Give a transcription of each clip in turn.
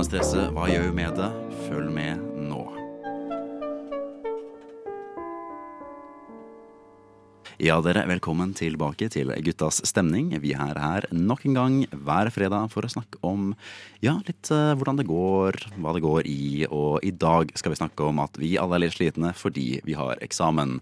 er stresset? Hva gjør vi med det? Følg med nå. Ja, dere, velkommen tilbake til Guttas stemning. Vi er her nok en gang hver fredag for å snakke om ja, litt uh, hvordan det går, hva det går i. Og i dag skal vi snakke om at vi alle er litt slitne fordi vi har eksamen.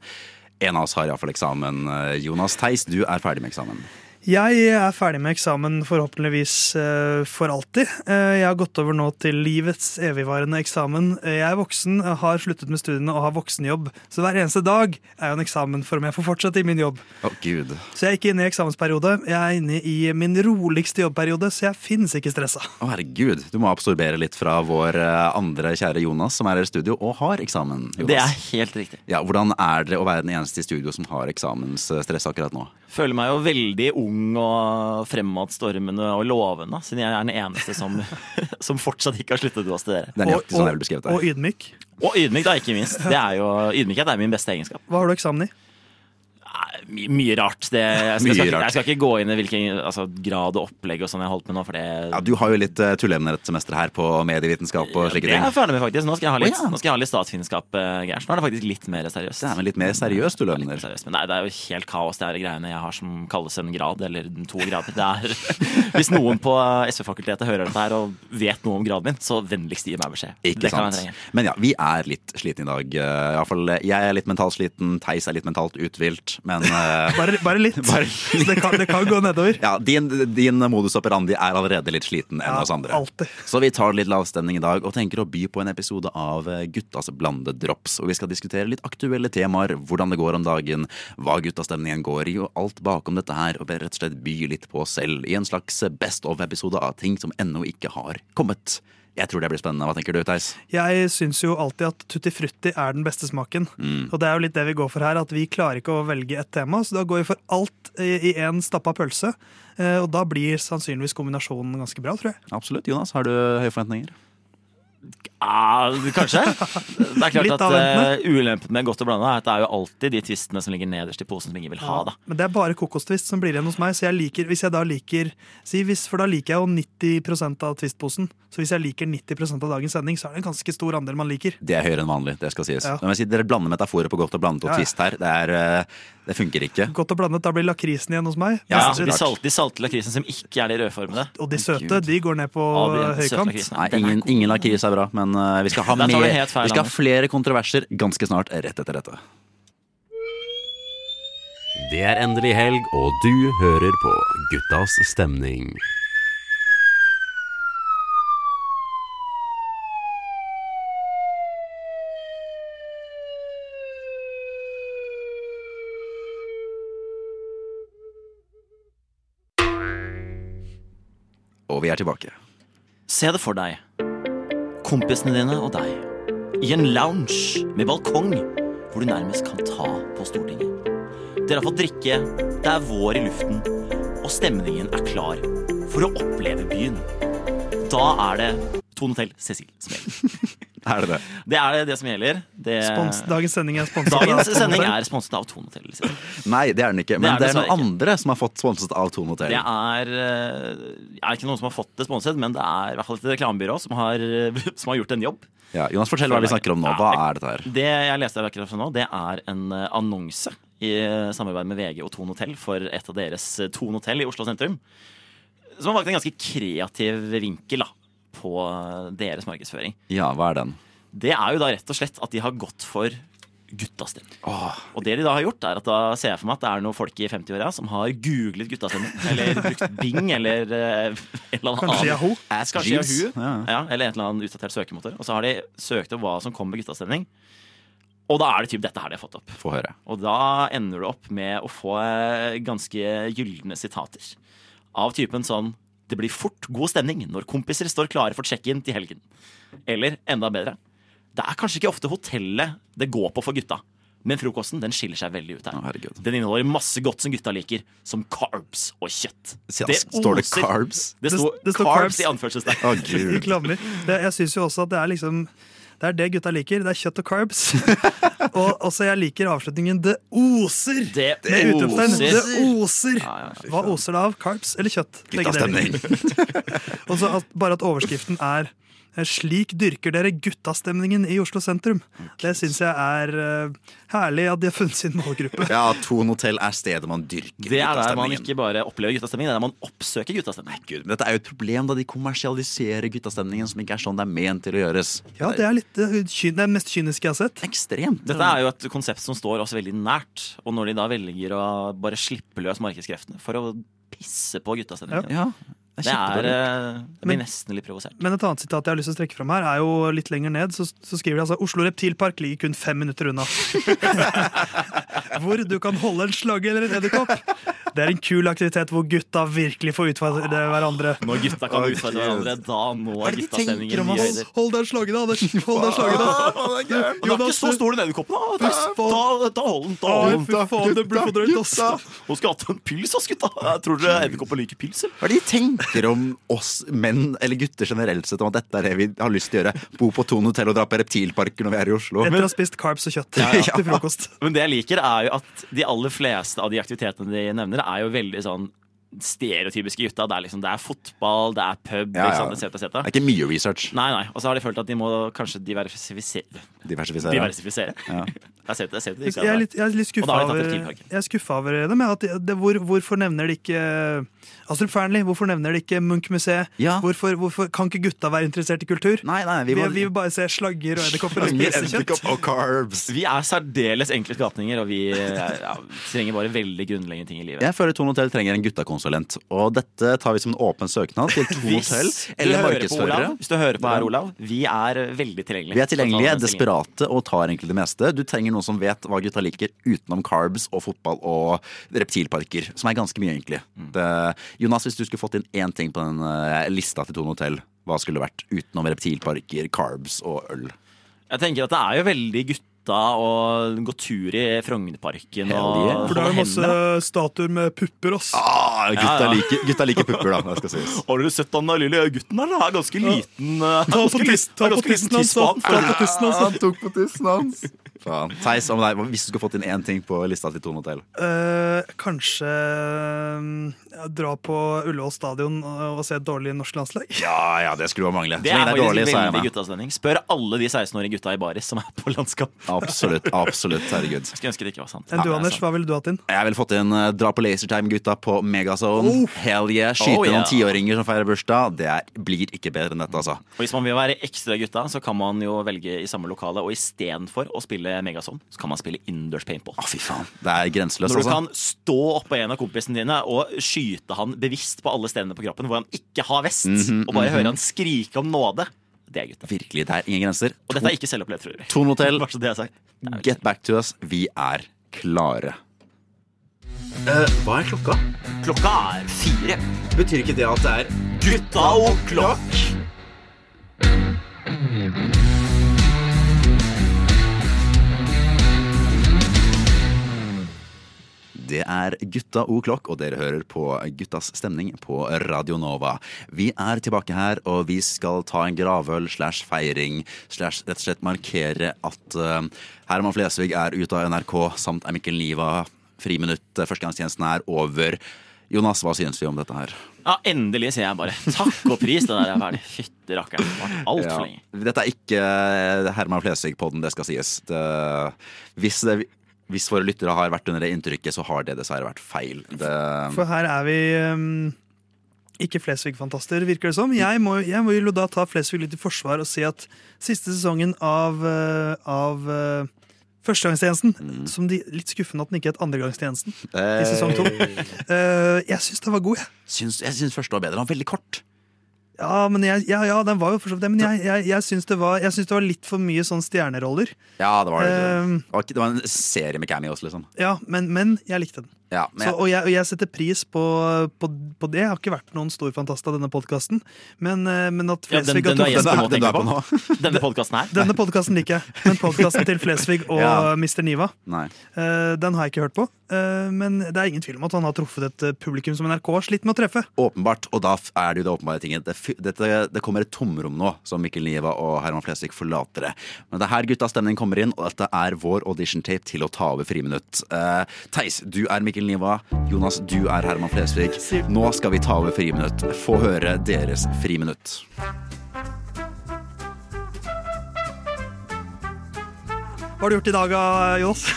En av oss har iallfall eksamen. Eh, Jonas Theis, du er ferdig med eksamen. Jeg er ferdig med eksamen forhåpentligvis eh, for alltid. Eh, jeg har gått over nå til livets evigvarende eksamen. Eh, jeg er voksen, har sluttet med studiene og har voksenjobb. Så hver eneste dag er jo en eksamen for om jeg får fortsette i min jobb. Å, gud. Så jeg er ikke inne i eksamensperiode. Jeg er inne i min roligste jobbperiode, så jeg finnes ikke stressa. Å, herregud. Du må absorbere litt fra vår andre kjære Jonas, som er her i studio og har eksamen. Jonas. Det er helt riktig. Ja, Hvordan er det å være den eneste i studio som har eksamensstress akkurat nå? Føler meg jo veldig ung og fremadstormende og lovende, siden jeg er den eneste som, som fortsatt ikke har sluttet å studere. Det er nøyaktig sånn jeg vil beskrevet og ydmyk. Og ydmyk, da, ikke minst. Det er jo, ydmykhet er min beste egenskap. Hva har du eksamen i? Mye rart. Det, jeg, skal, Mye skal, jeg skal ikke gå inn i hvilken altså, grad og opplegg og sånn jeg har holdt med nå, for det Ja, Du har jo litt uh, tulleemner et semester her på medievitenskap og slike det er ting. jeg ferdig med, faktisk. Nå skal jeg ha litt, oh, ja. nå jeg ha litt statsvitenskap, uh, Nå er det faktisk litt mer seriøst. Det er vel litt mer seriøst tulleemner. Seriøst, Men nei, det er jo helt kaos, det er de greiene jeg har som kalles en grad, eller to grader. Det er, hvis noen på SV-fakultetet hører dette her og vet noe om graden min, så vennligst gi meg beskjed. Ikke det kan jeg trenge. Men ja, vi er litt slitne i dag. I hvert fall, eh, jeg er litt mentalt sliten, Theis er litt mentalt uthvilt, men eh, Bare, bare litt. Bare litt. det, kan, det kan gå nedover. ja, din, din modus operandi er allerede litt sliten enn Ja, oss andre. alltid. Så vi tar litt lavstemning i dag og tenker å by på en episode av eh, Guttas blande drops. Og vi skal diskutere litt aktuelle temaer, hvordan det går om dagen, hva guttastemningen går i, og alt bakom dette her. Og rett og slett by litt på oss selv i en slags best of-episode av ting som ennå ikke har kommet. Jeg tror det blir spennende. Hva tenker du, Theis? Jeg syns jo alltid at tutti frutti er den beste smaken. Og det er jo litt det vi går for her, at vi klarer ikke å velge et tema, så da går vi for alt i én stappa pølse. Eh, Og da blir sannsynligvis kombinasjonen ganske bra, tror jeg. Absolutt. Jonas, har du høye forventninger? Ah, kanskje. Det er klart at uh, Ulempen med godt og blanda er at det er jo alltid de twistene som ligger nederst i posen som ingen vil ha. da Men det er bare kokostvist som blir igjen hos meg. Så jeg liker, hvis jeg da liker si hvis, For da liker jeg jo 90% av twistposen. Så hvis jeg liker 90% av dagens sending, så er det en ganske stor andel man liker. Det er høyere enn vanlig, det skal sies. Ja. Men sier, dere blander metaforer på godt og blandet og Ja, ja. twist her. Det, er, eh, det funker ikke. Godt og blandet, da blir lakrisen igjen hos meg. Ja, de, salte, de salte lakrisen som ikke er de rødformede. og de søte, de går ned på Ja, høykant. Nei, ingen, ingen lakris er bra, men eh, vi skal ha, mer, feil, vi skal ha flere kontroverser ganske snart rett etter dette. Det er endelig helg, og du hører på Guttas stemning. Og vi er tilbake. Se det for deg. Kompisene dine og deg. I en lounge med balkong hvor du nærmest kan ta på Stortinget. Dere har fått drikke, det er vår i luften, og stemningen er klar for å oppleve byen. Da er det Tone Tell Cecil som gjelder. Er det det? Det er det som gjelder. Det... Spons, dagens sending er sponset Dagens sending er sponset av Tone Hotel. Liksom. Nei, det er den ikke. Det Men er det er, dessverre noen andre som har fått sponset av Tone Hotel. Det er, eh, er ikke noen som har fått det sponset, men det er i hvert fall et reklamebyrå som har, som har gjort en jobb. Ja, Jonas, fortell hva vi snakker om nå. Hva er dette her? Det jeg leste akkurat nå, det er en eh, annonse i eh, samarbeid med VG og Tone Hotell for et av deres Tone Hotell i Oslo sentrum. Som har valgt en ganske kreativ vinkel da, på deres markedsføring. Ja, hva er den? Det er jo da rett og slett at de har gått for guttastemning. Og det de da har gjort, er at da ser jeg for meg at det er noen folk i 50-åra som har googlet guttastemning, eller brukt Bing, eller eh, en eller annen Kanskje Yahoo? Ask Kanskje Yahoo, Ja. ja, eller en eller annen utdatert søkemotor. Og så har de søkt opp hva som kommer med guttastemning. Og da er det typ dette her de har fått opp. Få høre. Og da ender du opp med å få eh, ganske gylne sitater. Av typen sånn Det blir fort god stemning når kompiser står klare for check-in til helgen. Eller enda bedre Det er kanskje ikke ofte hotellet det går på for gutta. Men frokosten den skiller seg veldig ut her. Å. Den inneholder masse godt som gutta liker, som carbs og kjøtt. Så, står det carbs? Det, Det- sto det står carbs, carbs. i anførselstegn. Det, jeg syns jo også at det er liksom Det er det gutta liker. Det er kjøtt og carbs. og også jeg liker avslutningen 'det oser'. Det det oser. Det oser. Ja, ja, Hva oser det av? Carbs eller kjøtt? Guttastemning. Bare at overskriften er 'Slik dyrker dere guttastemningen i Oslo sentrum'. Det syns jeg er uh, herlig at de har funnet sin målgruppe. Ja, Thon hotell er stedet man dyrker guttastemningen. Det er der man ikke bare opplever guttastemningen, det er der man oppsøker guttastemning. Gud, men dette er jo et problem da de kommersialiserer guttastemningen som ikke er sånn det er ment til å gjøres. Ja, det er litt eh, det er mest kyniske jeg har sett. ekstremt. Dette er jo et konsept som står oss veldig nært. Og når de da velger å bare slippe løs markedskreftene for å pisse på guttastemningen, Ja, det det er er kjempedårlig. eh, Men- blir nesten litt provosert. Men et annet sitat jeg har lyst til å trekke fram her, er jo litt lenger ned. Så, så skriver de altså Oslo Reptilpark ligger kun fem minutter unna. hvor du kan holde en slange eller en edderkopp. Det er en kul aktivitet hvor gutta virkelig får utfordre hverandre. Når gutta kan utfordre hverandre, da må når guttastemningen nye oss? høyder. Hold deg slagen, da, Anders. Hold deg slagen, da. Du er ikke så stor den edderkoppen, da. Da, da Ta, ta hold den. Ta Oi, hold den. fy faen, det blir for drøyt, ass. Nå skal hatt ha en pils, ass, gutta. Jeg tror dere edderkopper liker pils, eller? Hva er det de tenker om oss menn, eller gutter generelt sett, om at dette er det vi har lyst til å gjøre? Bo på Thon hotell og dra på reptilparker når vi er i Oslo? Etter å ha spist carbs og kjøtt Ja, ja. til frokost. Men det jeg liker, er jo at de aller fleste av de aktivitetene de nevner, er jo veldig sånn stereotypiske gutta. Det er liksom, det er fotball, det er pub, Ja, ja. ikke sant, et cetera, Det er ikke mye research. Nei, nei. Og så har de følt at de må kanskje diversifisere. Diversifisere. diversifisere. Ja. Jeg ser det, jeg ser det, Jeg er litt, jeg er litt skuffa over, er over. At det, det, hvor, hvorfor nevner de ikke Astrup Fearnley? Hvorfor nevner de ikke Munch-museet? Ja. Hvorfor, hvorfor kan ikke gutta være interessert i kultur? Nei, nei, vi Vi, må vi vil bare se slagger og edderkopper og spise kjøtt. edderkopp og carbs. Vi er særdeles enkle skapninger, og vi ja, trenger bare veldig grunnleggende ting i livet. Jeg føler Tone hotell trenger en guttakonsulent, og dette tar vi som en åpen søknad til to hotell eller markedsførere. Olav, hvis du hører på her, Olav, vi er veldig tilgjengelige. Vi er tilgjengelige, desperate og tar egentlig det meste. Du trenger noen som vet hva gutta liker utenom carbs og fotball og reptilparker, som er ganske mye, egentlig. Mm. Det, Jonas, hvis du skulle fått inn én ting på den eh, lista til Tone hotell, hva skulle det vært utenom reptilparker, carbs og øl? Jeg tenker at det er jo veldig gutta å gå tur i Frognerparken yeah. For det er jo masse statuer med pupper, ass. Ah, gutta, Ja, ja. Liker, gutta liker pupper, da. Det skal sies. Har dere sett han lille gutten der? Han er ganske liten. Ja. Ta på liten- tiss- ta på tissen hans, da. han, tok på tissen hans. Faen. Theis, om deg, hvis du skulle fått inn én ting på lista til Tone hotell Uh, kanskje uh, dra på Ullevål stadion og, og se et dårlig norsk landslag? Ja, ja, det skulle bare mangle. Det er det er dårlig, er veldig guttastemning. Spør alle de 16-årige gutta i baris som er på landskap. Absolutt. absolutt, Herregud. Skulle ønske det ikke var sant. Enn du, Ja, er Anders? sant. Hva ville du hatt inn? Jeg ville fått inn uh, dra på lasertime-gutta på Megazone. Hell yeah. Skyte Oh, yeah. noen tiåringer som feirer bursdag. Det er, blir ikke bedre enn dette, altså. Og Hvis man vil være ekstra gutta, så kan man jo velge i samme lokale. Og istedenfor å spille Megazone, så kan man spille innendørs paintball. Å, fy faen. Det er grenseløst, Når du altså. kan stå oppå en av kompisene dine og skyte han bevisst på alle stedene på kroppen hvor han ikke har vest, Mhm, og bare høre han skrike om nåde, det er gutta. Virkelig, det er ingen grenser. Og dette er ikke selvopplevd tror jeg. Tone Hotel, Bare det. Det get back to us. Vi er klare. hva er klokka? Klokka er fire. Betyr ikke det at det er Gutta og klokk! Det er Gutta O Klokk, og dere hører på Guttas stemning på Radio Nova. Vi er tilbake her, og vi skal ta en gravøl slash feiring slash rett og slett markere at uh, Herman Flesvig er ute av NRK, samt er Mikkel Niva. Friminutt, uh, førstegangstjenesten er over. Jonas, hva synes vi om dette her? Ja, endelig sier jeg bare takk og pris. Det der er ferdig. Fytti rakkeren. Altfor Ja. lenge. Dette er ikke eh, Herman Flesvig-podden, det skal sies. Det, hvis, det, hvis våre lyttere har vært under det inntrykket, så har det dessverre vært feil. Det, For her er vi um, ikke Flesvig-fantaster, virker det som. Jeg må, jeg må jo da ta Flesvig litt i forsvar og si at siste sesongen av, uh, av uh, Førstegangstjenesten, som de, litt skuffende at den ikke het Andregangstjenesten i sesong to. Uh, jeg syns den var god, jeg. Syns, jeg syns første var bedre. Den var veldig kort. Ja, men jeg, ja, ja, den var jo for så vidt det. Men jeg, jeg, jeg syns det, var- jeg syns det var litt for mye sånn stjerneroller. Ja, det var, det. Um, det var, ikke- det var en serie med cameos, liksom. Ja, men, men jeg likte den. Ja, men Så, og, jeg, og jeg setter pris på, på, på det. Jeg har ikke vært noen stor fantast av denne podkasten. Men, eh, men at Ja, den- Flesvig den den du er på nå. Denne podkasten her. Denne podkasten liker jeg, men podkasten til Flesvig og Ja. Mr. Niva Nei. eh, Den har jeg ikke hørt på. Uh, Men det er ingen tvil om at han har truffet et publikum som NRK har slitt med å treffe. Åpenbart, og da er det jo det åpenbare tinget. Det, dette, det kommer et tomrom nå, som Mikkel Niva og Herman Flesvig forlater det. Men det er her guttas stemning kommer inn, og dette er vår audition-tape til å ta over Friminutt. Uh, Theis, du er Mikkel Niva. Jonas, du er Herman Flesvig. Nå skal vi ta over Friminutt. Få høre deres Friminutt. Hva har du gjort i dag, Jonas?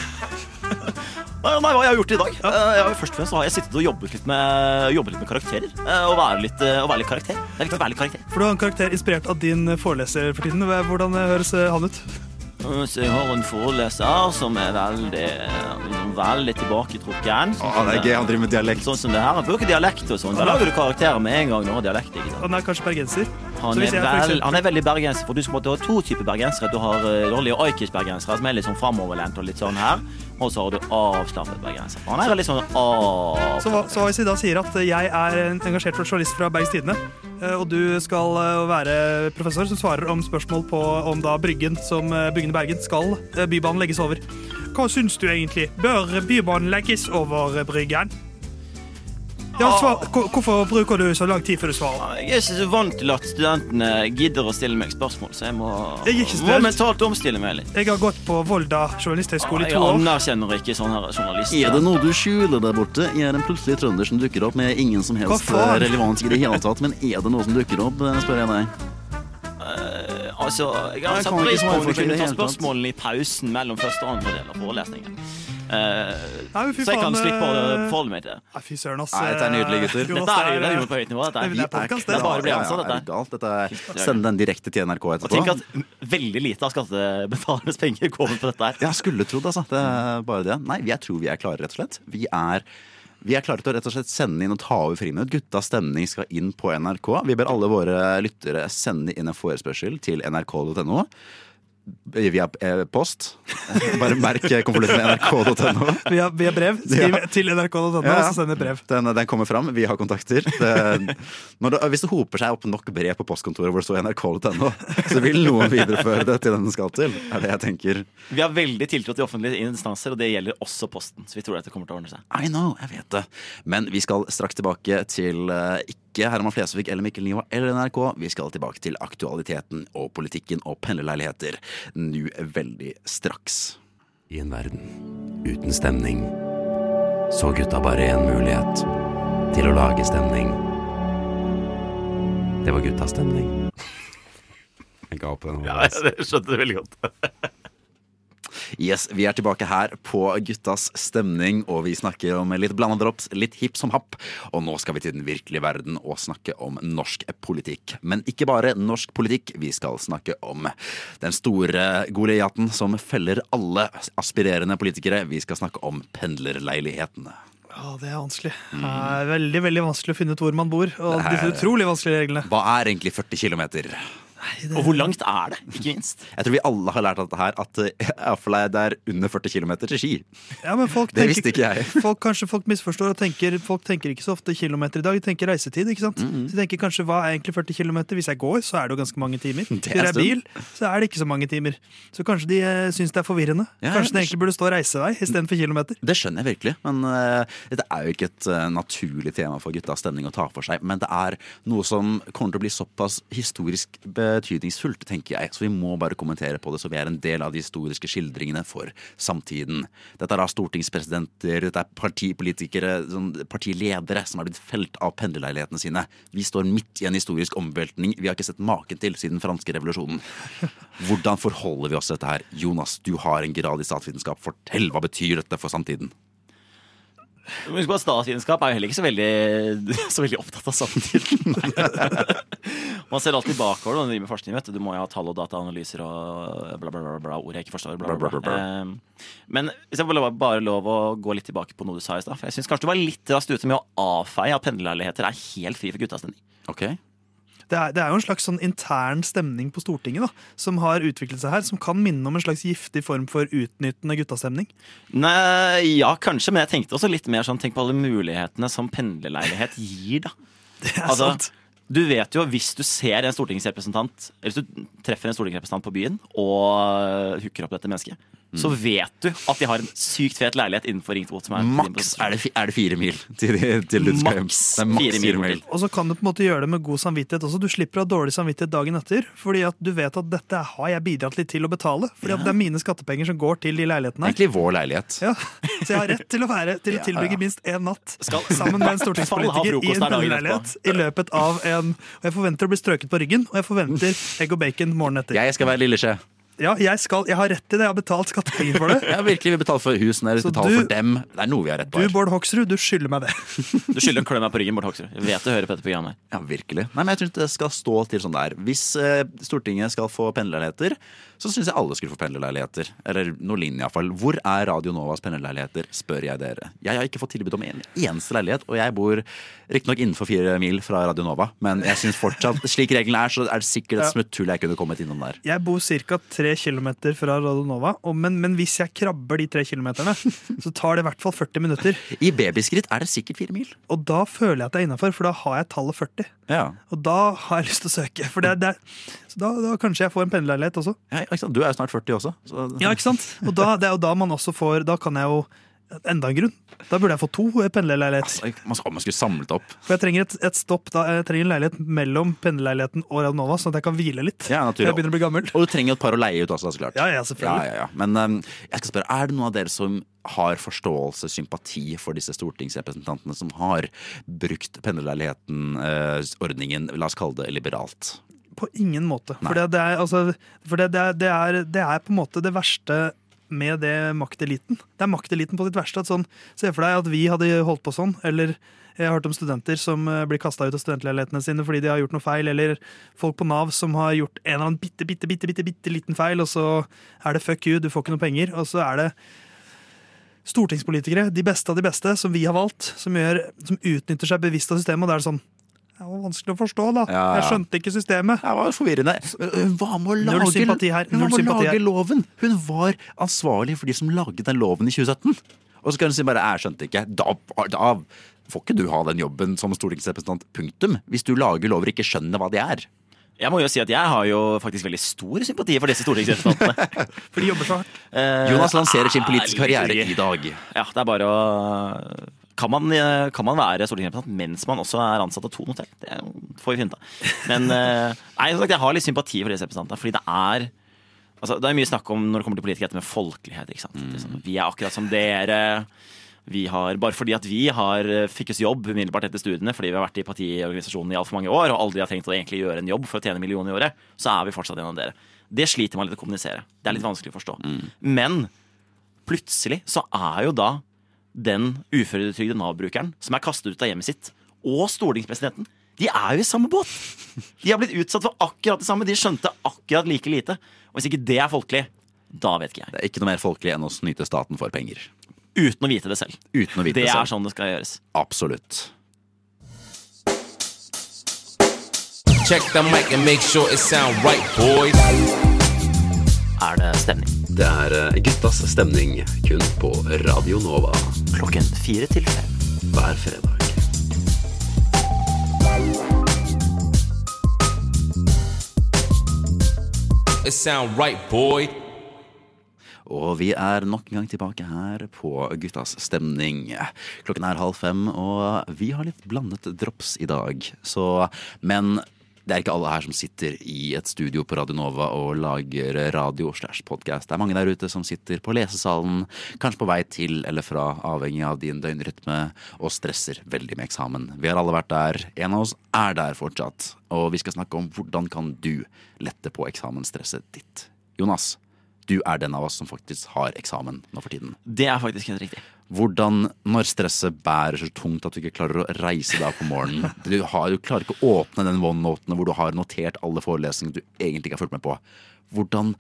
Nei, hva jeg har gjort i dag? Eh, Jeg har, først og fremst har jeg sittet og jobbet litt med, jobbet litt med karakterer. eh, Og være litt, eh, og være litt karakter. Det er viktig å være litt karakter. For du har en karakter inspirert av din foreleser for tiden. Hvordan høres han ut? Så jeg har en foreleser som er veldig, veldig tilbaketrukken. Å, det er gøy, han driver med dialekt. Sånn som det her. Han bruker dialekt og sånn. Da lager du karakterer med en gang når har dialekt. ikke sant? Han er kanskje bergenser. Han er, vel, eksempel- han er veldig bergenser, for du skal måtte ha to typer bergensere. Du har dårlige Rolly og Aikis-bergensere, som er litt sånn framoverlent og litt sånn her. Og så har du avslappet bergenser. Han er litt sånn avslappet. Så, så hvis vi da sier at eh, jeg er en engasjert journalist fra Bergens Tidende, eh, og du skal eh, være professor som svarer om spørsmål på om da Bryggen som eh, Bryggen i Bergen skal eh, Bybanen legges over. Hva syns du egentlig? Bør Bybanen legges over Bryggen? Ja, svar, hvorfor bruker du så lang tid før du svarer? Jeg er ikke så vant til at studentene gidder å stille meg spørsmål, så jeg må, Jeg må mentalt omstille meg litt. Jeg har gått på Volda journalisthøgskole i to år. Jeg anerkjenner ikke sånne journalister. Er det noe du skjuler der borte? Jeg Er en plutselig trønder som dukker opp med ingen som helst relevans i det hele tatt? Men er det noe som dukker opp, eh, spør jeg deg. Eh, Altså, jeg har satt pris på om du kunne ta spørsmålene i pausen mellom første og andre del av forelesningen. Uh, Nei, fy så jeg kan slippe å eh, forholde meg til det. Fy søren, ass. Dette er nydelig, gutter. Dette er jo det er på høyt nivå. Dette Det er podcast, Det er bare å bli ansatt, dette. Dette er Send den direkte til NRK etterpå. Og tenk at veldig lite av skattebetalernes penger kommer på dette her. Jeg skulle trodd, altså. Det er bare det. Nei, jeg tror vi er klare, rett og slett. Vi er, vi er klare til å rett og slett sende inn og ta over Friminutt. Guttas stemning skal inn på NRK. Vi ber alle våre lyttere sende inn en forespørsel til nrk.no. Via eh, post. Bare merk konvolutten nrk.no. Via, via brev. Skriv Ja. til nrk.no, Ja, ja. så send brev. Den, den kommer fram. Vi har kontakter. Det, når det, hvis det hoper seg opp nok brev på postkontoret hvor det står nrk.no, så vil noen videreføre det til den den skal til. Er det jeg tenker. Vi har veldig tiltro til offentlige instanser, og det gjelder også Posten. Så vi tror at det kommer til å ordne seg. I know, jeg vet det. Men vi skal straks tilbake til eh, ikke Herman Flesvig eller Mikkel Niva eller NRK. Vi skal tilbake til aktualiteten og politikken og pendlerleiligheter nå veldig straks. I en verden uten stemning så gutta bare en mulighet til å lage stemning. Det var guttas stemning. Jeg ga opp den. Ja, det skjønte du veldig godt. Yes, Vi er tilbake her på Guttas stemning, og vi snakker om litt blanda drops, litt hipp som happ. Og nå skal vi til den virkelige verden og snakke om norsk politikk. Men ikke bare norsk politikk, vi skal snakke om den store Goliaten som feller alle aspirerende politikere. Vi skal snakke om pendlerleilighetene. Ja, det er vanskelig. Det er veldig veldig vanskelig å finne ut hvor man bor. Og disse utrolig vanskelige reglene. Hva er egentlig 40 km? Og hvor langt er det, ikke minst? Jeg tror vi alle har lært av dette her, at eh, iallfall uh, det er under 40 km til Ski. Ja, men folk Det tenker- visste ikke jeg. Folk, kanskje folk misforstår og tenker Folk tenker ikke så ofte kilometer i dag, de tenker reisetid. ikke sant? Mm, Så de tenker kanskje hva er egentlig 40 km? Hvis jeg går, så er det jo ganske mange timer. Det er jeg bil, så er det ikke så mange timer. Så kanskje de uh, syns det er forvirrende. Ja, kanskje det egentlig burde stå reisevei istedenfor kilometer. Det skjønner jeg virkelig, men uh, dette er jo ikke et uh, naturlig tema for guttas stemning å ta for seg. Men det er noe som kommer til å bli såpass historisk betydningsfullt, tenker jeg. Så vi må bare kommentere på det, så vi er en del av de historiske skildringene for samtiden. Dette er da stortingspresidenter, dette er partipolitikere, sånn, partiledere som er blitt felt av pendlerleilighetene sine. Vi står midt i en historisk omveltning vi har ikke sett maken til siden den franske revolusjonen. Hvordan forholder vi oss til dette her? Jonas, du har en grad i statsvitenskap. Fortell, hva betyr dette for samtiden? Husk på at Statsvitenskap er jo heller ikke så veldig, så veldig opptatt av samtiden. Man ser alltid bakover når man driver med forskning. vet Du Du må jo ha tall og dataanalyser og bla, bla, bla, bla, ord jeg ikke forstår. Bla, bla, Bla, bla, bla. Eh, Men hvis jeg bare, bare lov å gå litt tilbake på noe du sa i stad. Jeg syns kanskje du var litt raskt ute med å avfeie at pendlerleiligheter er helt fri for guttastemning. Ok? Det er, det er jo en slags sånn intern stemning på Stortinget da, som har utviklet seg her, som kan minne om en slags giftig form for utnyttende guttastemning. Nei, ja, kanskje, men jeg tenkte også litt mer sånn Tenk på alle mulighetene som pendlerleilighet gir, da. Det er Altså, sant. Du vet jo, hvis du ser en stortingsrepresentant Eller hvis du treffer en stortingsrepresentant på byen og hooker opp dette mennesket, så vet du at de har en sykt fet leilighet innenfor Ring 2. Som er Maks er det, fi- er det fire mil til, til hjem. Maks Det er maks fire mil mil. Og så kan du på en måte gjøre det med god samvittighet også. Du slipper å ha dårlig samvittighet dagen etter. Fordi at du vet at dette har jeg bidratt litt til å betale. Fordi at det er mine skattepenger som går til de leilighetene her. Egentlig vår leilighet. Ja, Så jeg har rett til å, være, til å Ja, tilbringe ja. minst én natt Skal- sammen med en Skal ha stortingspolitiker i frokost en der dagen pendlerleilighet i løpet av en Og jeg forventer å bli strøket på ryggen, og jeg forventer egg og bacon morgenen etter. Jeg skal være lille skje. Ja, jeg, skal, jeg har rett til det. Jeg har betalt skattepenger for det. ja, virkelig Vi betaler for husene deres, betaler du- for dem. Det er noe vi har rett på Du, her. Bård Hoksrud, du skylder meg det. Du skylder å klø meg på ryggen, Bård Hoksrud. Jeg vet du hører på dette programmet. Ja, virkelig. Nei, men jeg tror ikke det skal stå til sånn der. Hvis eh, Stortinget skal få pendlerleiligheter, så syns jeg alle skulle få pendlerleiligheter. Eller noe lignende iallfall. Hvor er Radio Novas pendlerleiligheter, spør jeg dere. Jeg har ikke fått tilbud om en eneste leilighet, og jeg bor riktignok innenfor fire mil fra Radio Nova, men jeg syns fortsatt, slik reglene er, så er det sikkert et smutthull jeg kunne kommet innom der. Jeg bor ca. tre kilometer fra Radio Nova, men, men hvis jeg krabber de tre kilometerne, så tar det i hvert fall 40 minutter. I babyskritt er det sikkert fire mil. Og da føler jeg at jeg er innafor, for da har jeg tallet 40. Ja. Og da har jeg lyst til å søke. For det, det, så da, da kanskje jeg får en pendlerleilighet også. Ja, ikke sant? Du er jo snart 40 også. Så. Ja, ikke sant? Og da, det er jo da man også får Da kan jeg jo Enda en grunn. Da burde jeg få to pendlerleiligheter. Man, skal, man skulle samlet opp. For jeg trenger et, et stopp da, Jeg trenger en leilighet mellom pendlerleiligheten og Radionova, sånn at jeg kan hvile litt. Ja, naturlig. jeg begynner å bli gammel. Og du trenger et par å leie ut også, så klart. Ja, ja, selvfølgelig. Ja, ja, ja. Men um, jeg skal spørre, er det noen av dere som har forståelse, sympati for disse stortingsrepresentantene som har brukt pendlerleiligheten-ordningen, la oss kalle det liberalt? På ingen måte. For, det, det, er, altså, for det, det, er, det, er, er på en måte det verste med det makteliten. Det er makteliten på sitt verste. At sånn, Se for deg at vi hadde holdt på sånn, eller jeg har hørt om studenter som eh, blir kasta ut av studentleilighetene sine fordi de har gjort noe feil, eller folk på Nav som har gjort en eller annen bitte, bitte, bitte, bitte, bitte liten feil, og så er det fuck you, du får ikke noe penger, og så er det stortingspolitikere, de beste av de beste, som vi har valgt, som, gjør, som utnytter seg bevisst av systemet, og det er sånn Det var vanskelig å forstå, da. Ja, ja. Jeg skjønte ikke systemet. Det var forvirrende. Hun var med å Null lage, sympati her. Hun var Null med å sympati lage her. loven. Hun var ansvarlig for de som laget den loven i 2017. Og så kan hun si bare 'jeg skjønte ikke'. Da, da får ikke du ha den jobben som stortingsrepresentant. Punktum. Hvis du lager lover og ikke skjønner hva de er. Jeg må jo si at jeg har jo faktisk veldig stor sympati for disse stortingsrepresentantene. For de jobber så hardt. Eh, Jonas lanserer sin politiske karriere i dag. Ja, det er bare å kan man, eh, kan man være stortingsrepresentant mens man også er ansatt av Thon hotell? Det får vi finne ut av. Men eh, nei, sagt, jeg har litt sympati for disse representantene. Fordi det er altså, Det er mye snakk om når det kommer til politikere, med folkelighet. Ikke sant? Liksom, vi er akkurat som dere. Vi har, bare fordi at vi har eh, fikk oss jobb umiddelbart etter studiene fordi vi har vært i partiorganisasjonen i altfor mange år og aldri har tenkt å egentlig gjøre en jobb for å tjene millioner i året, så er vi fortsatt en av dere. Det sliter man litt å kommunisere. Det er litt vanskelig å forstå. Men plutselig så er jo da den uføretrygde Nav-brukeren som er kastet ut av hjemmet sitt, og stortingspresidenten, de er jo i samme båt. De har blitt utsatt for akkurat det samme. De skjønte akkurat like lite. Og hvis ikke det er folkelig, da vet ikke jeg. Det er ikke noe mer folkelig enn å snyte staten for penger. Uten å vite det selv. Uten å vite Det det er selv. sånn det skal gjøres. Absolutt. Check the mic and make sure it sound right, boys. Er det stemning? Det er eh, guttas stemning kun på Radio Nova Klokken fire til fem. hver fredag. It sound right, boy. Og vi er nok en gang tilbake her på Guttas stemning. Klokken er halv fem, og vi har litt blandet drops i dag. Så, men det er ikke alle her som sitter i et studio på Radio Nova og lager radio slash podkast. Det er mange der ute som sitter på lesesalen, kanskje på vei til eller fra, avhengig av din døgnrytme, og stresser veldig med eksamen. Vi har alle vært der. En av oss er der fortsatt. Og vi skal snakke om hvordan kan du lette på eksamensstresset ditt. Jonas, du er den av oss som faktisk har eksamen nå for tiden. Det er faktisk helt riktig. Hvordan, når stresset bærer så tungt at du ikke klarer å reise deg opp om morgenen Du, har, du klarer ikke å åpne den OneNoten hvor du har notert alle forelesningene du egentlig ikke har fulgt med på. Hvordan,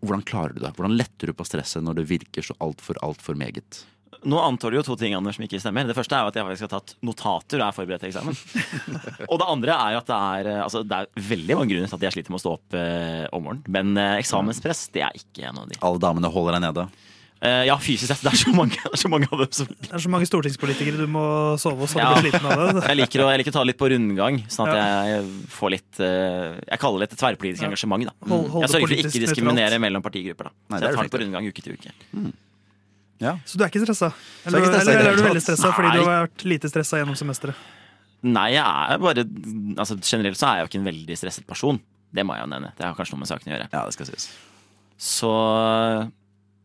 hvordan klarer du det? Hvordan letter du på stresset når det virker så altfor, altfor meget? Nå antar du jo to ting Anders, som ikke stemmer. Det første er jo at jeg faktisk har tatt notater og er forberedt til eksamen. og det andre er jo at det er eh, Altså, det er veldig mange grunner til at jeg sliter med å stå opp eh, om morgenen. Men eh, eksamenspress, det er ikke en av de. Alle damene holder deg nede. Eh, ja, fysisk sett. Det er så mange, det er så mange av dem som Det er så mange stortingspolitikere du må sove hos, Ja. jeg liker, å, jeg liker å ta det litt på rundgang, sånn at jeg får litt eh, Jeg kaller det et tverrpolitisk Ja. engasjement. da Hold- hold Jeg sørger for å ikke diskriminere mellom partigrupper. da Nei, Så jeg tar det på rundgang uke til uke. Ja. Så du er ikke stressa? Eller, er ikke stressa eller, er du veldig stressa fordi du har vært lite stressa gjennom semesteret? Nei, jeg er bare altså, Generelt så er jeg jo ikke en veldig stresset person. Det må jeg jo nevne. Det har kanskje noe med saken å gjøre. ja, det skal sies. Så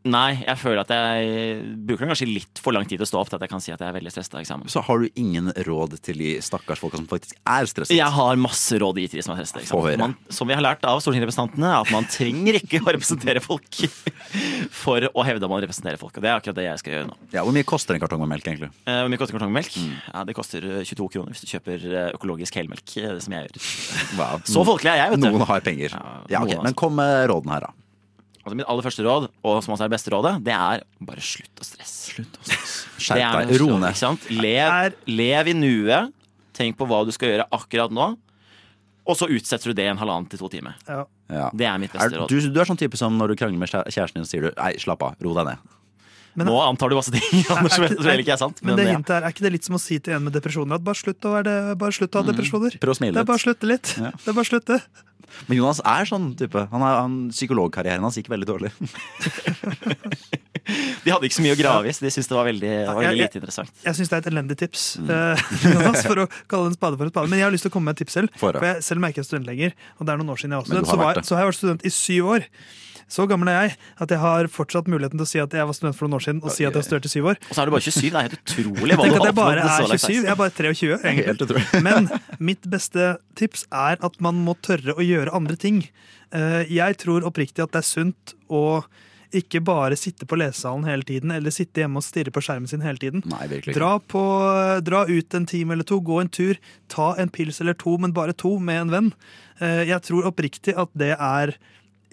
Nei, jeg føler at jeg bruker kanskje litt for lang tid å stå opp til at jeg kan si at jeg er veldig stresset av eksamen. Så har du ingen råd til de stakkars folka som faktisk er stresset? Jeg har masse råd å gi til de som er stresset. Man, som vi har lært av stortingsrepresentantene, er at man trenger ikke å representere folk for å hevde at man representerer folk. Og det er akkurat det jeg skal gjøre nå. Ja, Hvor mye koster en kartong med melk, egentlig? Eh, Hvor mye koster en kartongmelk? Mm. Ja, Det koster eh, 22 kroner hvis du kjøper eh, økologisk helmelk, det som jeg gjør. Wow. Så folkelig er jeg, vet du. Noen har penger. Ja, Ja, ok, altså. Men kom med rådene her, da. Altså Mitt aller første råd, og som også er det beste rådet, det er bare slutt å stresse. Slutt å stresse. Skjerp er deg. Ro ned. Lev, Er- lev i nuet. Tenk på hva du skal gjøre akkurat nå. Og så utsetter du det en halvannen til to timer. Ja. Ja. Det er mitt Er, beste råd. du, du er sånn type som når du krangler med kjæresten din, sier du nei, slapp av, ro deg ned. Men, Nå antar du masse ting, Anders, er er, ikke- er sant. men det ja. hintet her, er ikke det litt som å si til en med depresjoner at bare slutt å, være det, bare slutt å ha depresjoner? Prøv å smile Det er bare å litt. slutte litt. Ja. Det er bare å slutte. Men Jonas er sånn type. Han er, han, psykologkarrieren hans gikk veldig dårlig. De hadde ikke så mye å grave i, så de syntes det var veldig, var Ja, veldig lite interessant. Jeg syns det er et elendig tips, Mm. eh, for å kalle en spade for en spade. Men jeg har lyst til å komme med et tips selv. For jeg selv merker jeg er studentleger, og det er noen år siden jeg var student. har Så, var, så har jeg vært student i syv år. Så gammel er jeg at jeg har fortsatt muligheten til å si at jeg var student for noen år siden, og si at jeg har studert i syv år. Og så er du bare 27. Det er helt utrolig Tenk at jeg bare er 27. Jeg er bare 23, egentlig. Men mitt beste tips er at man må tørre å gjøre andre ting. Eh, Jeg tror oppriktig at det er sunt å ikke bare sitte på lesesalen hele tiden, eller sitte hjemme og stirre på skjermen sin hele tiden. Nei, virkelig. Dra, på, dra ut en time eller to, gå en tur, ta en pils eller to, men bare to med en venn. Eh, Jeg tror oppriktig at det er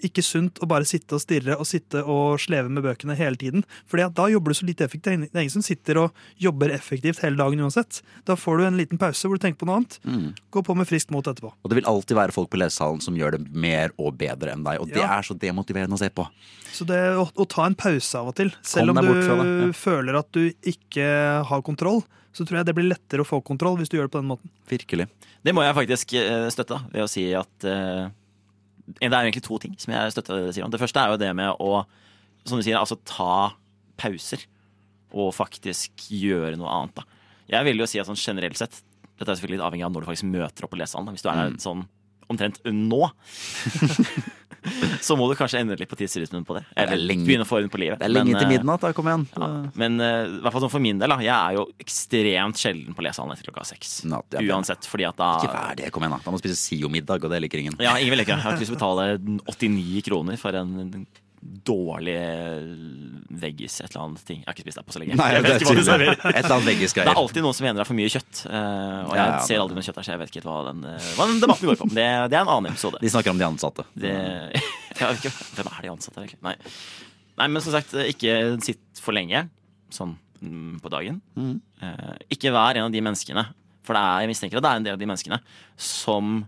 ikke sunt å bare sitte og stirre og sitte og sleve med bøkene hele tiden. Fordi da jobber du så lite effektivt. Det er ingen som sitter og jobber effektivt hele dagen uansett. Da får du en liten pause hvor du tenker på noe annet. Mm. Gå på med friskt mot etterpå. Og det vil alltid være folk på lesesalen som gjør det mer og bedre enn deg. Og det Ja. er så demotiverende å se på. Så det å, å ta en pause av og til, selv om du ja. føler at du ikke har kontroll, så tror jeg det blir lettere å få kontroll hvis du gjør det på den måten. Virkelig. Det må jeg faktisk eh, støtte ved å si at eh, Det er egentlig to ting som jeg støtter det, Simon. Det første er jo det med å som du sier, altså ta pauser. Og faktisk gjøre noe annet. da. Jeg vil jo si at sånn generelt sett Dette er selvfølgelig litt avhengig av når du faktisk møter opp på lesesalen. da. Hvis du er der Mm. sånn omtrent nå, så må du kanskje endre litt på tidsrytmen på det. Det er Eller lenge- begynne å få orden på livet. Det er lenge Men, til eh, midnatt, da. Kom igjen. ja, men eh, i hvert fall sånn for min del, da. Jeg er jo ekstremt sjelden på lesesalen etter klokka seks. Natt, ja, Uansett, fordi at da Ikke vær det, kom igjen da. Da må du spise SIO-middag, og det liker ingen. Ja, ingen vil ikke. Jeg har ikke lyst til å betale 89 kroner for en dårlig veggis, et eller annet ting. Jeg har ikke spist der på så lenge. Nei, jeg vet ikke hva de serverer. Et eller annet Det er alltid noen som mener det er for mye kjøtt, eh, og jeg Ja, ja, ser aldri noe kjøtt her, så jeg vet ikke hva den, eh, hva den debatten går på. Men det, det er en annen episode. De snakker om de ansatte. Det, ikke, hvem er de ansatte, egentlig? Nei. Nei, men som sagt, ikke sitt for lenge sånn mm, på dagen. Mhm. Eh, ikke vær en av de menneskene, for det er, jeg mistenker at det er en del av de menneskene som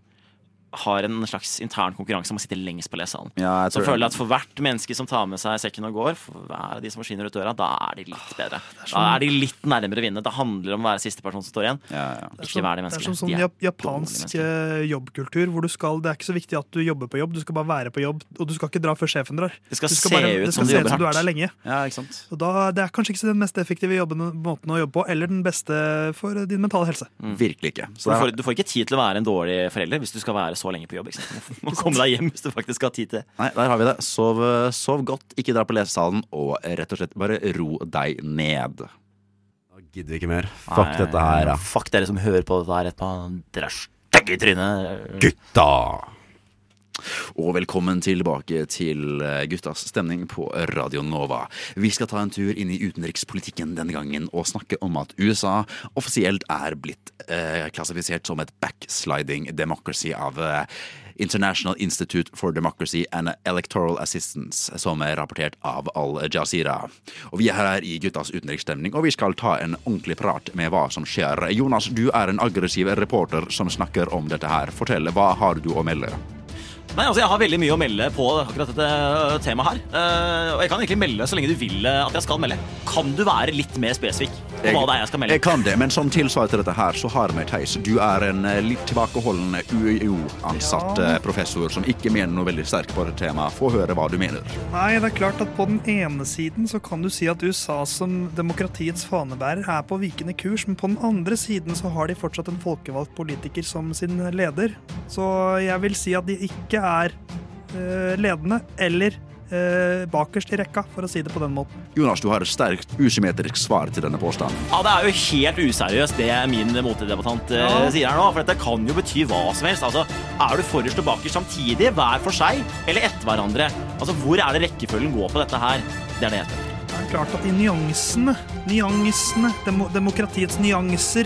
har en slags intern konkurranse om å sitte lengst på lesesalen. Ja, Så føler jeg at for hvert menneske som tar med seg sekken og går, for hver av de som forsvinner ut døra, da er de litt bedre. Da er de litt nærmere å vinne. Det handler om å være siste person som står igjen. Ja, ja. Det er Ikke sånn- Det er sånn er jap japansk eh, jobbkultur, hvor du skal Det er ikke så viktig at du jobber på jobb, du skal bare være på jobb, og du skal ikke dra før sjefen drar. Det skal Du se bare, ut som skal du se ut jobber som du er der lenge. ja, ikke sant? Og da, Det er kanskje ikke den mest effektive jobben, måten å jobbe på, eller den beste for din mentale helse. Virkelig ikke. Så Du får, du får ikke tid til å være en dårlig forelder hvis du skal være så lenge på jobb. Ikke sant? Må komme deg hjem hvis du faktisk har tid til det. nei, der har vi det. Sov, sov godt, ikke dra på lesesalen, og rett og slett bare ro deg ned. Da gidder vi ikke mer. Fuck dette her, da. Fuck dere som hører på dette her etterpå. Dere er stygge i trynet. Gutta! Og velkommen tilbake til eh, guttas stemning på Radio Nova. Vi skal ta en tur inn i utenrikspolitikken denne gangen og snakke om at USA offisielt er blitt eh, klassifisert som et backsliding democracy av eh, International Institute for Democracy and Electoral Assistance, som er rapportert av Al Jazeera. Og Vi er her i guttas utenriksstemning, og vi skal ta en ordentlig prat med hva som skjer. Jonas, du er en aggressiv reporter som snakker om dette her. Fortell, hva har du å melde? Nei, altså Jeg har veldig mye å melde på akkurat dette øh, temaet her. Uh, og jeg kan egentlig melde så lenge du vil øh, at jeg skal melde. Kan du være litt mer spesifikk på hva det er jeg skal melde? Jeg kan det, men som tilsvar til dette her, så har vi Theis. Du er en eh, litt tilbakeholden UiO-ansatt Ja. eh, professor som ikke mener noe veldig sterkt på dette temaet. Få høre hva du mener. Nei, det er klart at på den ene siden så kan du si at USA som demokratiets fanebærer er på vikende kurs, men på den andre siden så har de fortsatt en folkevalgt politiker som sin leder. Så jeg vil si at de ikke er eh, ledende eller eh, bakerst i rekka, for å si det på den måten. Jonas, du har et sterkt usymmetrisk svar til denne påstanden. Ja, Det er jo helt useriøst det min motedebattant øh, Ja. sier her nå. For dette kan jo bety hva som helst. Altså, Er du forrest og bakerst samtidig, hver for seg, eller etter hverandre? Altså, Hvor er det rekkefølgen går på dette her? Det er det jeg spør. Det er klart at de nyansene, nyansene, demo, demokratiets nyanser,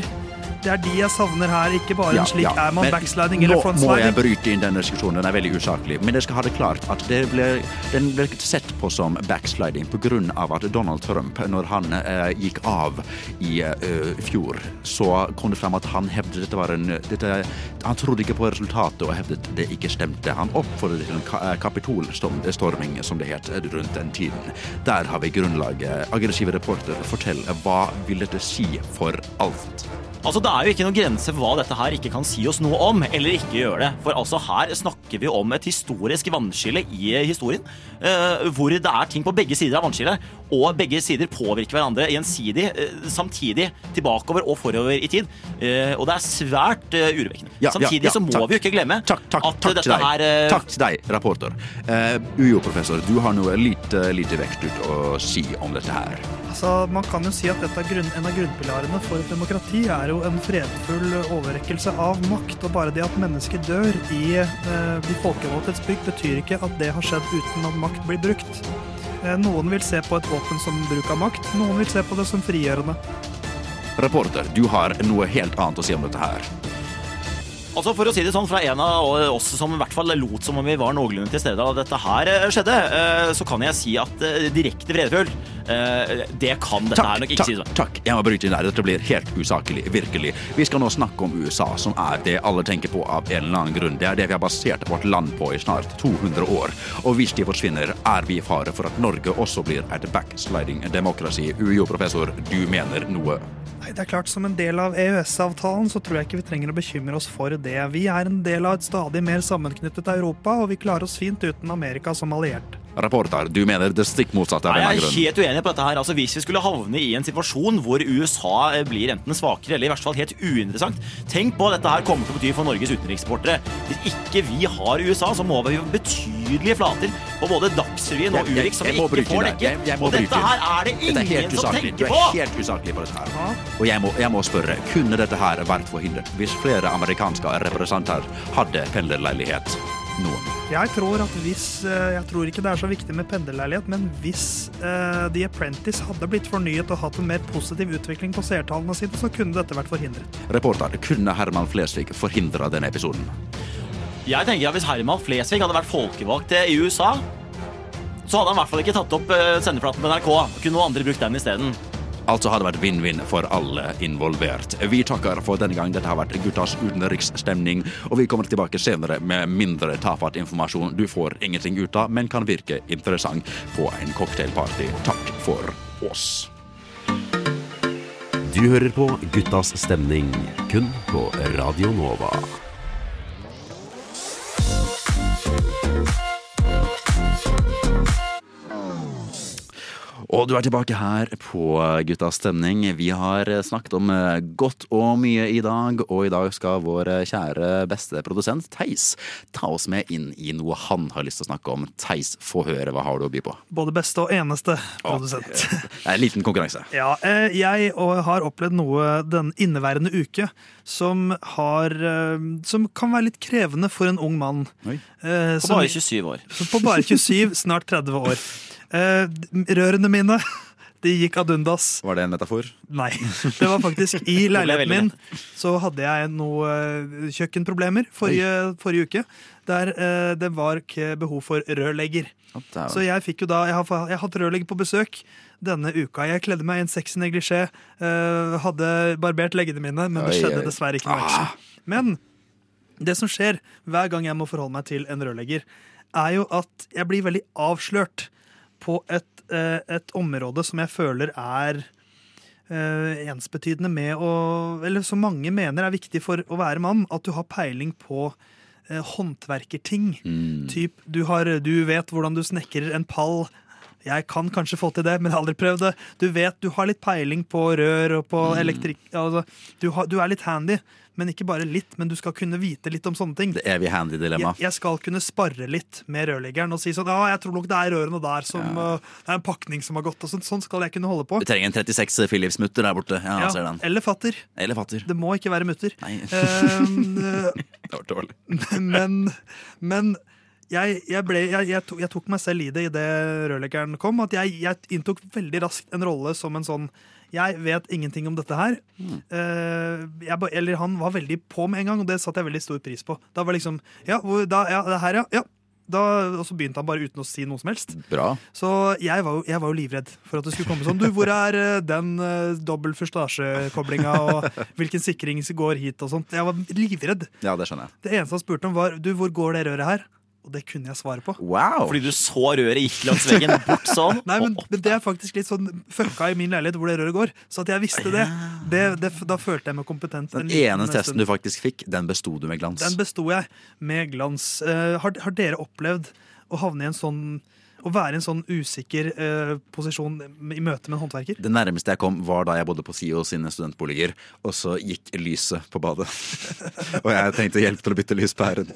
det er de jeg savner her, ikke bare Ja, en slik ja, er man backsliding eller frontsliding. Nå må jeg bryte inn denne diskusjonen, den er veldig usaklig. Men jeg skal ha det klart at det ble, den ble sett på som backsliding pga. at Donald Trump, når han eh, gikk av i eh, fjor, så kom det frem at han hevdet dette var en dette, Han trodde ikke på resultatet og hevdet det ikke stemte. Han oppfordret til en ka eh, kapitolstorming, som det het, rundt den tiden. Der har vi grunnlaget. Aggressive reporter, fortell, hva vil dette si for alt? Altså, Det er jo ikke noen grense for hva dette her ikke kan si oss noe om, eller ikke gjøre det. For altså, her snakker vi om et historisk vannskille i historien, eh, hvor det er ting på begge sider av vannskillet, og begge sider påvirker hverandre gjensidig, eh, samtidig, tilbakeover og forover i tid. Eh, og det er svært eh, urovekkende. Ja, ja, Samtidig ja, så må takk. vi jo ikke glemme Takk, takk, at takk dette her eh, Takk til deg, rapporter. Uh, UiO-professor, du har noe lite, lite vekt ut å si om dette her. Altså, man kan jo si at dette grunn, En av grunnpilarene for et demokrati er jo en fredfull overrekkelse av makt. Og bare det at mennesker dør i eh, de folkevalgtes bygg, betyr ikke at det har skjedd uten at makt blir brukt. Eh, noen vil se på et våpen som bruk av makt, noen vil se på det som frigjørende. Reporter, du har noe helt annet å si om dette her. Altså For å si det sånn, fra en av oss som i hvert fall lot som om vi var noenlunde til stede da dette her eh, skjedde, eh, så kan jeg si at eh, direkte fredfull, eh, det kan dette her nok ikke takk, sånn. takk. Jeg må bryte inn der. Dette blir helt usaklig. Virkelig. Vi skal nå snakke om USA, som er det alle tenker på av en eller annen grunn. Det er det vi har basert vårt land på i snart 200 år. Og hvis de forsvinner, er vi i fare for at Norge også blir et backsliding democracy. UiO-professor, du mener noe Nei, det er klart Som en del av EØS-avtalen så tror jeg ikke vi trenger å bekymre oss for det. Vi er en del av et stadig mer sammenknyttet Europa, og vi klarer oss fint uten Amerika som alliert. Reporter, du mener det stikk motsatte av denne jeg er helt uenig på dette her. Altså, hvis vi skulle havne i en situasjon hvor USA eh, blir enten svakere eller i hvert fall helt uinteressant Tenk på hva dette her kommer til å bety for Norges utenriksreportere. Hvis ikke vi har USA, så må vi jo betydelige flater på både Dagsrevyen og Urix som vi ikke får dekket. Og dette her er det ingen er som ingen som på! Du tenker er helt usaklig på dette her. Og jeg må, jeg må spørre, kunne dette her vært forhindret hvis flere amerikanske representanter hadde pendlerleilighet? Noen. Jeg tror at hvis eh, Jeg tror ikke det er så viktig med pendlerleilighet, men hvis uh, The Apprentice hadde blitt fornyet og hatt en mer positiv utvikling på seertallene sine, så kunne dette vært forhindret. Reporter, kunne Herman Flesvig forhindra denne episoden? Jeg tenker at Hvis Herman Flesvig hadde vært folkevalgt i USA, så hadde han i hvert fall ikke tatt opp eh, sendeflaten på NRK. Kunne noen andre brukt den isteden. Altså har det vært vinn-vinn for alle involvert. Vi takker for denne gang. Dette har vært guttas utenriksstemning, og vi kommer tilbake senere med mindre tafatt informasjon du får ingenting ut av, men kan virke interessant på en cocktailparty. Takk for oss. Du hører på Guttas stemning, kun på Radio Nova. Og du er tilbake her på Guttas stemning. Vi har snakket om eh, godt og mye i dag, og i dag skal vår kjære beste produsent Theis ta oss med inn i noe han har lyst til å snakke om. Theis, få høre. Hva har du å by på? Både beste og eneste produsent. Det er en liten konkurranse. Ja, eh, jeg har opplevd noe den inneværende uke som har eh, Som kan være litt krevende for en ung mann. Oi. Eh, På som- bare 27 år. På bare 27, snart 30 år. Eh, rørene mine, de gikk ad undas. Var det en metafor? Nei. Det var faktisk i leiligheten min så hadde jeg noe eh, kjøkkenproblemer forrige, forrige uke. Der eh, det var ikke behov for rørlegger. Så jeg fikk jo da Jeg har, jeg har hatt rørlegger på besøk denne uka. Jeg kledde meg i en sexy neglisjé, hadde barbert leggene mine, men det skjedde dessverre ikke noe Ah. action. Men det som skjer hver gang jeg må forholde meg til en rørlegger, er jo at jeg blir veldig avslørt på et, eh, et område som jeg føler er eh, ensbetydende med å Eller som mange mener er viktig for å være mann, at du har peiling på eh, håndverkerting. Mm. Typ, du, har, du vet hvordan du snekrer en pall. Jeg kan kanskje få til det, men jeg har aldri prøvd det. Du vet, du har litt peiling på rør og på Mm. elektrikk. Altså, du, har, du er litt handy, men ikke bare litt. Men du skal kunne vite litt om sånne ting. Det evige handy-dilemma. Jeg, jeg skal kunne sparre litt med rørleggeren og si sånn Ja, jeg tror nok det er rørene der som uh, Det er en pakning som har gått. Og sånn, sånn skal jeg kunne holde på. Du trenger en 36 Philips-mutter der borte. Ja, Ja, ser den. eller fatter. Eller fatter. Det må ikke være mutter. Nei, uh, det var dårlig. men men jeg, jeg, ble, jeg, tok, jeg tok meg selv i det idet rørleggeren kom. At jeg, inntok veldig raskt en rolle som en sånn Jeg vet ingenting om dette her. Eh, jeg, eller han var veldig på med en gang, og det satte jeg veldig stor pris på. Da var liksom Ja, da, ja det her, ja. ja. Da, og så begynte han bare uten å si noe som helst. Bra. Så jeg var, jo, jeg var jo livredd for at det skulle komme sånn. Du, hvor er eh, den uh, dobbel førstasjekoblinga, og hvilken sikring som går hit, og sånt. Jeg var livredd. Ja, det skjønner jeg. Det eneste han spurte om, var du, hvor går det røret her? Og det kunne jeg svare på. Wow! Fordi du så røret gikk langs veggen, bort sånn. Nei, men, men Det er faktisk litt sånn fucka i min leilighet hvor det røret går. Så at jeg visste det, det, det da følte jeg meg kompetent. Den en ene testen stund. du faktisk fikk, den besto du med glans. Den besto jeg med glans. Uh, har, har dere opplevd å havne i en sånn å være i en sånn usikker eh, posisjon i møte med en håndverker? Det nærmeste jeg kom, var da jeg bodde på SIO sine studentboliger, og så gikk lyset på badet. og jeg tenkte hjelp til å bytte lyspæren.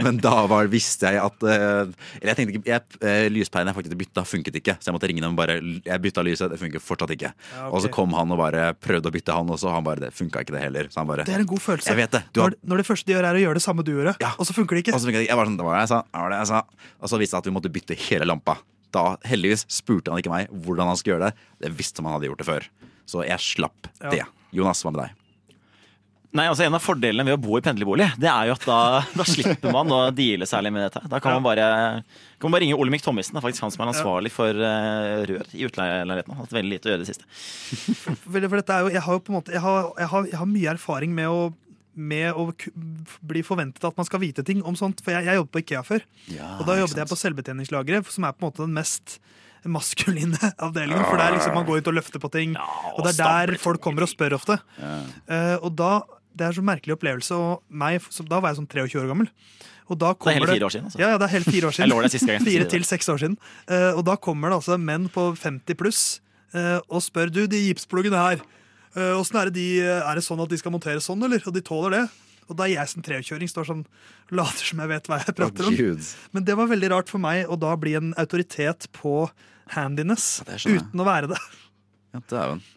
Men da var, visste jeg at eh, Eller jeg tenkte ikke jeg, eh, Lyspæren jeg faktisk bytta, funket ikke, så jeg måtte ringe dem og bare Jeg bytta lyset, det funker fortsatt ikke. Ja, okay. Og så kom han og bare prøvde å bytte, han også. Han bare Det funka ikke, det heller. Så han bare Det er en god følelse. Jeg vet det. Har, Når, når det første de gjør, er å gjøre det samme du gjorde, Ja. og så funker det ikke. og så funket det ikke. Jeg var sånn, det var det jeg sa. Det var det jeg sa. Og så viste det at vi måtte bytte hele lampa. Da heldigvis spurte han ikke meg hvordan han skulle gjøre det. Det visste man hadde gjort det før. Så jeg slapp Ja. det. Jonas, hva med deg? Nei, altså En av fordelene ved å bo i pendlerbolig, det er jo at da, da slipper man å deale særlig med dette. Da kan man bare, kan man bare ringe Olemic Thommessen. Det er faktisk han som er ansvarlig for uh, rør i har Hatt veldig lite å gjøre i det siste. For, for dette er jo, jeg har jo på en måte Jeg har, jeg har, jeg har mye erfaring med å med å bli forventet at man skal vite ting om sånt. For jeg, jeg jobbet på Ikea før, og da jobbet jeg på selvbetjeningslageret, som er på en måte den mest maskuline avdelingen. For det er liksom man går ut og løfter på ting, Ja, og det er der folk kommer og spør ofte. Uh, og da, Det er så merkelig opplevelse. Og meg, så, da var jeg sånn 23 år gammel. Og da Det er hele fire år siden. Altså. Ja, ja, det er hele fire år siden. Jeg lover der siste gang. Fire til seks år siden. Eh, og da kommer det altså menn på 50 pluss eh, og spør du, de gipspluggene her, åssen er det de Er det sånn at de skal montere sånn, eller? Og de tåler det? Og da jeg som 23-åring står sånn later som jeg vet hva jeg prater om. Men det var veldig rart for meg å da bli en autoritet på handiness det uten å være det. Ja.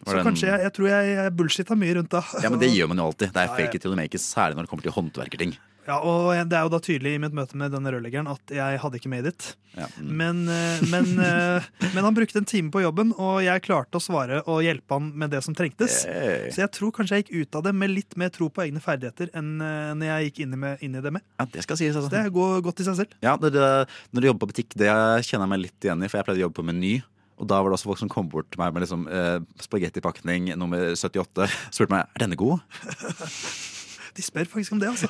Så kanskje jeg, jeg tror jeg, bullshitta mye rundt da. Ja, men det gjør man jo alltid. Det er fake it till you make it, særlig når det kommer til håndverkerting. Ja, og det er jo da tydelig i mitt møte med denne rørleggeren at jeg hadde ikke made it. Ja. mm. Men, eh, men, eh, men han brukte en time på jobben, og jeg klarte å svare og hjelpe han med det som trengtes. Hey. Så jeg tror kanskje jeg gikk ut av det med litt mer tro på egne ferdigheter enn eh, enn jeg gikk inn i, med, inn i det med. Ja, det skal sies, Så altså. det går godt i seg selv. Ja, når, du jobber på butikk, det kjenner jeg meg litt igjen i, for jeg pleide å jobbe på Meny. Og da var det også folk som kom bort til meg med liksom, eh, spagettipakning nummer 78. Spurte meg er denne god. De spør faktisk om det, altså.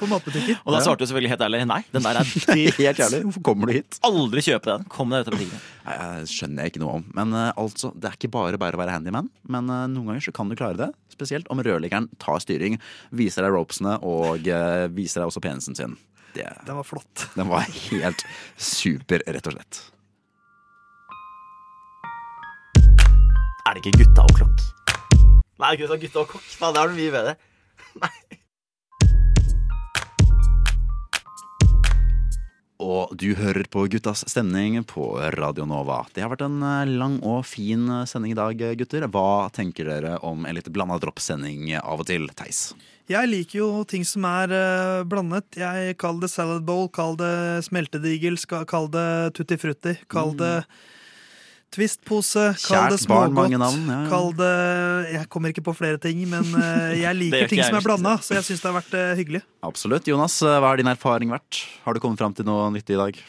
På matbutikker. Og da svarte du selvfølgelig helt ærlig nei. Den der er. Helt ærlig, hvorfor kommer du hit? Aldri kjøpe den. Kom deg ut av butikken. Nei, jeg skjønner jeg ikke noe om. Men uh, altså, det er ikke bare bare å være handyman. Men uh, noen ganger så kan du klare det. Spesielt om rørleggeren tar styring, viser deg ropesene og uh, viser deg også penisen sin. Det, Den var flott. den var helt super, rett og slett. Er det ikke gutta og klokk? Nei, gutta, og kokk. Faen, det er det mye bedre. Og du hører på Guttas stemning på Radio Nova. Det har vært en eh, lang og fin eh, sending i dag, gutter. Hva tenker dere om en litt blanda dropp-sending av og til, Theis? Jeg liker jo ting som er eh, blandet. Jeg Kall det salad bowl, kall det smeltedigel, Kaller kall det tutti frutti, kall det Twist-pose, kall det smågodt. ja, ja. Kall det Jeg kommer ikke på flere ting, men eh, jeg liker ting jeg som er blanda, så jeg syns det har vært eh, hyggelig. Absolutt. Jonas, eh, hva har din erfaring vært? Har du kommet fram til noe nyttig i dag?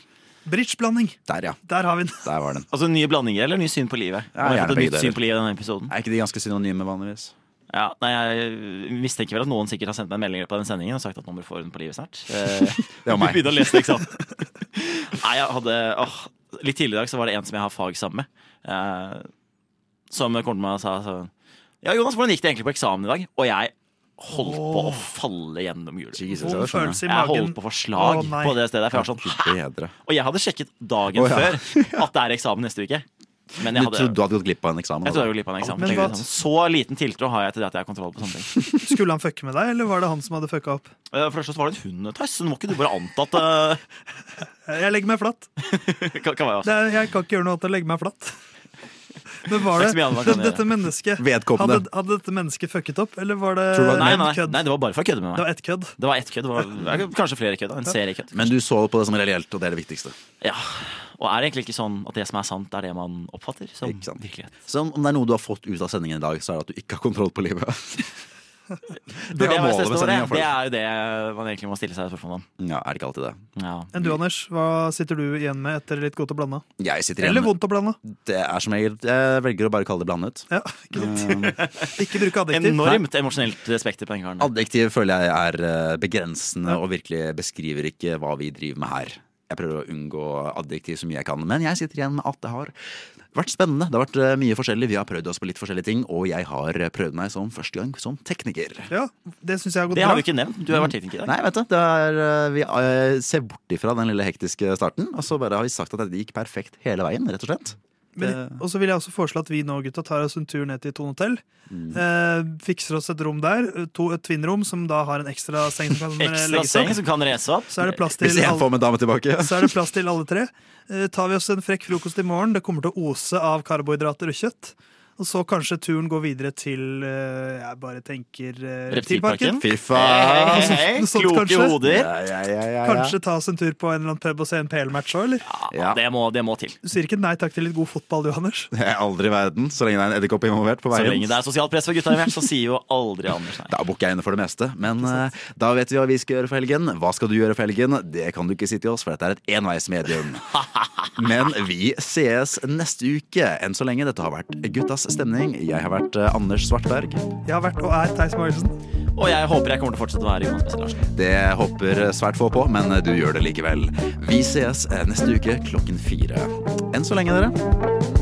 Bridge-blanding. Der, ja. Der har vi den. Der var den. Altså nye blandinger eller ny syn på livet? Ja, Har jeg gjerne fått et nytt syn på livet i denne episoden? Er ikke de ganske synonyme vanligvis? Ja, nei, Jeg mistenker vel at noen sikkert har sendt meg en melding på den sendingen og sagt at nå må du få orden på livet snart. Eh, Det var meg. Begynne å lese det, ikke sant? Nei, jeg hadde åh, Litt tidligere i dag så var det en som jeg har fag sammen med, eh, som kom til meg og sa sånn Ja, Jonas, hvordan gikk det egentlig på eksamen i dag? Og jeg holdt på å falle gjennom hjulet. Jesus, Vond jeg skjønner. følelse i Jeg magen. holdt på å få slag Å, nei. på det stedet. For jeg var sånn, Hæ? Bedre. Og jeg hadde sjekket dagen Å, ja. før at det er eksamen neste uke. Men jeg hadde, trodde du hadde gått glipp av en eksamen? jeg trodde jeg hadde gått glipp av en eksamen. Men sånn, Så liten tiltro har jeg til det at jeg har kontroll på sånne ting. Skulle han fucke med deg, eller var det han som hadde fucka opp? Eh, For det første var det en hund, Tass. Nå må ikke du bare anta at eh, Jeg legger meg flatt. kan, kan være Det er, jeg kan ikke gjøre noe annet enn å legge meg flatt. Men var Det det, dette mennesket hadde, hadde dette mennesket fucket opp, eller var det det var- Nei, nei, kødd? nei, det var bare for å kødde med meg. Det var ett kødd. Det var ett kødd. Det var kanskje flere kødd. En ja. serie kødd. Men du så på det som reelt, og det er det viktigste. Ja. Og er det egentlig ikke sånn at det som er sant, er det man oppfatter som virkelighet? Så om det er noe du har fått ut av sendingen i dag, så er det at du ikke har kontroll på livet. Det, det, målet med sendingen, det er jo det man egentlig må stille seg spørsmål om. Ja, er det ikke alltid det. Ja. Enn du, Anders? Hva sitter du igjen med etter litt godt og blanda? Jeg sitter Eller vondt og blanda? Det er som jeg, Jeg velger å bare kalle det blandet. Ja, ikke? Ikke bruke adjektiv. Enormt emosjonelt spekter på den karen. Adjektiv føler jeg er eh, begrensende og virkelig beskriver ikke hva vi driver med her. Jeg prøver å unngå adjektiv så mye jeg kan, men jeg sitter igjen med at det har vært spennende. Det har vært eh, mye forskjellig. Vi har prøvd oss på litt forskjellige ting, og jeg har eh, prøvd meg som første gang som tekniker. Ja, det syns jeg har gått Det har vi ikke nevnt. Du har vært tekniker i dag. Nei, vet du, det er, eh, vi ser bort ifra den lille hektiske starten, og så bare har vi sagt at det gikk perfekt hele veien, rett og slett. Men, og så vil jeg også foreslå at vi nå gutta tar oss en tur ned til Thon hotell. Mm. Eh, fikser oss et rom der, to, et twin-rom som da har en ekstra seng som kan eh, Ekstra legges seng opp. som kan reise opp. Så er det plass til, Hvis jeg alle, får med dame tilbake. så er det plass til alle tre. Eh, tar vi oss en frekk frokost i morgen. Det kommer til å ose av karbohydrater og kjøtt. Og så kanskje turen går videre til eh, Jeg bare tenker uh, Reptilparken. Fy faen! Hey, hey, Kloke kanskje. hoder. Ja, ja, ja, ja, ja. Kanskje ta oss en tur på en eller annen pub og se en PL-match òg, eller? Ja, det må, det må til. Du sier ikke nei takk til litt god fotball, du, Anders? Det er aldri i verden, så lenge det er en edderkopp involvert på veien. Så lenge det er sosialt press for gutta i hvert, så sier jo aldri Anders nei. Da bukker jeg inne for det meste. Men uh, da vet vi hva vi skal gjøre for helgen. Hva skal du gjøre for helgen? Det kan du ikke si til oss, for dette er et enveismedium. Men vi sees neste uke. Enn så lenge. Dette har vært Guttas stemning. Jeg har vært eh, Anders Svartberg. Jeg har vært og er Theis Magelsen. Og jeg håper jeg kommer til å fortsette å være Jonas Bessel Larsen. Det håper svært få på, men du gjør det likevel. Vi sees eh, neste uke klokken fire. Enn så lenge, dere.